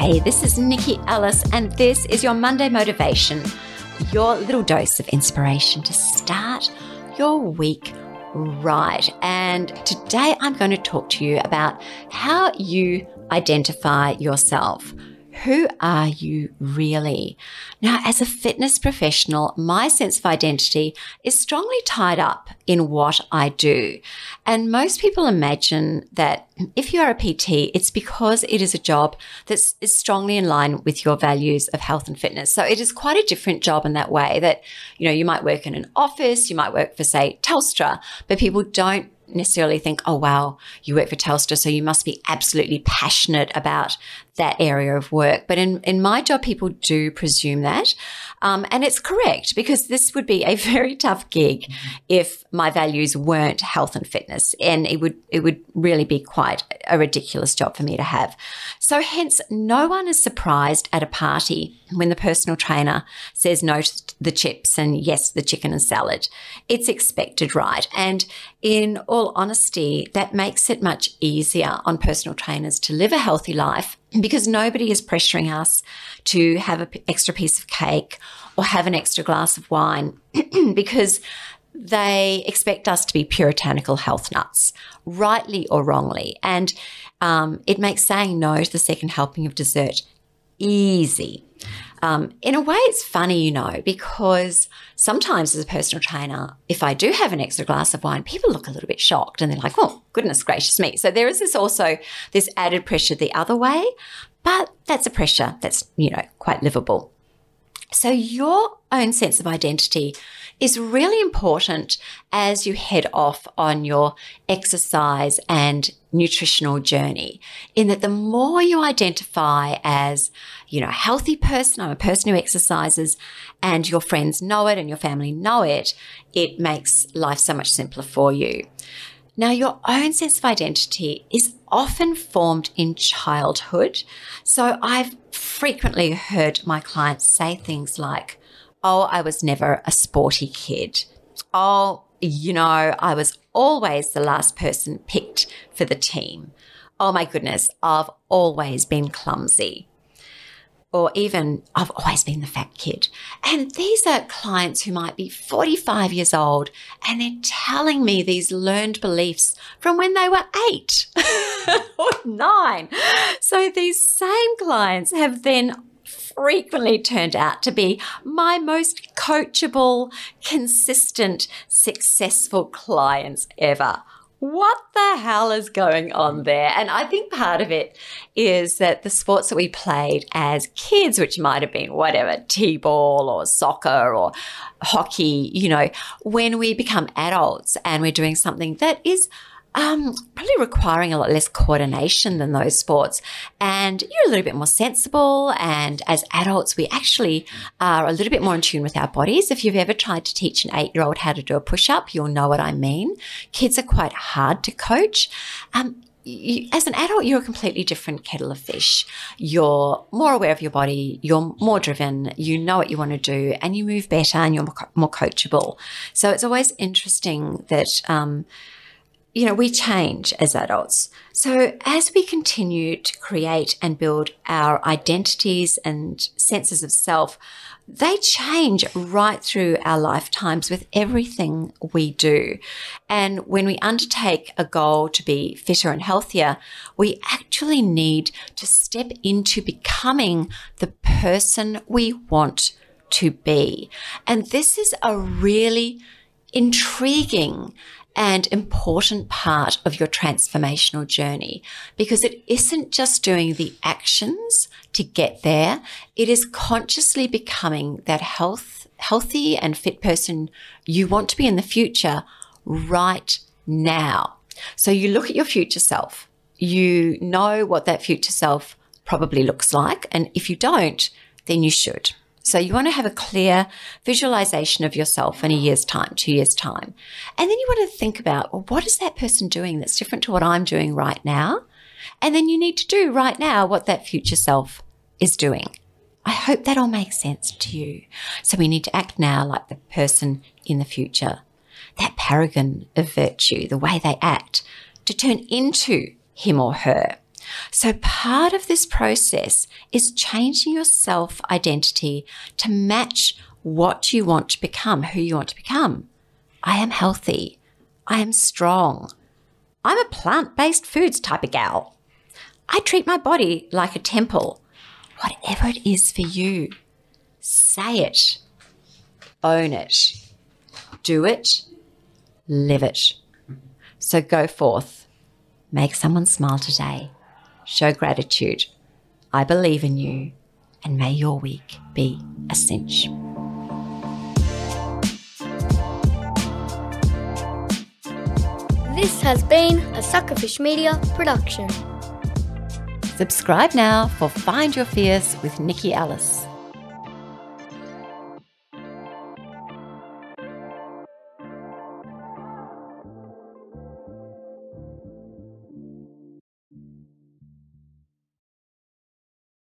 Hey, this is Nikki Ellis, and this is your Monday Motivation, your little dose of inspiration to start your week right. And today I'm going to talk to you about how you identify yourself. Who are you really? Now, as a fitness professional, my sense of identity is strongly tied up in what I do. And most people imagine that if you are a PT, it's because it is a job that is strongly in line with your values of health and fitness. So it is quite a different job in that way that, you know, you might work in an office, you might work for, say, Telstra, but people don't necessarily think, oh, wow, you work for Telstra, so you must be absolutely passionate about that area of work. But in, in my job, people do presume that. Um, and it's correct because this would be a very tough gig if my values weren't health and fitness. And it would, it would really be quite a ridiculous job for me to have. So hence, no one is surprised at a party when the personal trainer says no to the chips and yes, the chicken and salad. It's expected, right? And in all honesty, that makes it much easier on personal trainers to live a healthy life because nobody is pressuring us to have an extra piece of cake or have an extra glass of wine because they expect us to be puritanical health nuts, rightly or wrongly. And um, it makes saying no to the second helping of dessert easy. Um, in a way, it's funny, you know, because sometimes as a personal trainer, if I do have an extra glass of wine, people look a little bit shocked and they're like, oh, goodness gracious me. So there is this also this added pressure the other way, but that's a pressure that's, you know, quite livable. So your own sense of identity is really important as you head off on your exercise and nutritional journey in that the more you identify as, you know, a healthy person, I'm a person who exercises and your friends know it and your family know it, it makes life so much simpler for you. Now, your own sense of identity is often formed in childhood. So I've frequently heard my clients say things like, Oh, I was never a sporty kid. Oh, you know, I was always the last person picked for the team. Oh my goodness, I've always been clumsy or even I've always been the fat kid. And these are clients who might be 45 years old and they're telling me these learned beliefs from when they were eight or nine. So these same clients have then frequently turned out to be my most coachable, consistent, successful clients ever what the hell is going on mm. there? And I think part of it is that the sports that we played as kids, which might have been whatever, T ball or soccer or hockey, you know, when we become adults and we're doing something that is um, probably requiring a lot less coordination than those sports. And you're a little bit more sensible. And as adults, we actually are a little bit more in tune with our bodies. If you've ever tried to teach an eight year old how to do a push up, you'll know what I mean. Kids are quite hard to coach. Um, you, as an adult, you're a completely different kettle of fish. You're more aware of your body, you're more driven, you know what you want to do, and you move better and you're more, more coachable. So it's always interesting that, um, you know, we change as adults. So as we continue to create and build our identities and senses of self, they change right through our lifetimes with everything we do. And when we undertake a goal to be fitter and healthier, we actually need to step into becoming the person we want to be. And this is a really intriguing and important part of your transformational journey because it isn't just doing the actions to get there. It is consciously becoming that health, healthy and fit person you want to be in the future right now. So you look at your future self. You know what that future self probably looks like. And if you don't, then you should. So you want to have a clear visualization of yourself in a year's time, two years' time. And then you want to think about, well, what is that person doing that's different to what I'm doing right now? And then you need to do right now what that future self is doing. I hope that all makes sense to you. So we need to act now like the person in the future, that paragon of virtue, the way they act to turn into him or her. So, part of this process is changing your self identity to match what you want to become, who you want to become. I am healthy. I am strong. I'm a plant based foods type of gal. I treat my body like a temple. Whatever it is for you, say it, own it, do it, live it. So go forth, make someone smile today, show gratitude. I believe in you, and may your week be a cinch. This has been a Suckerfish Media production. Subscribe now for Find Your Fierce with Nikki Ellis.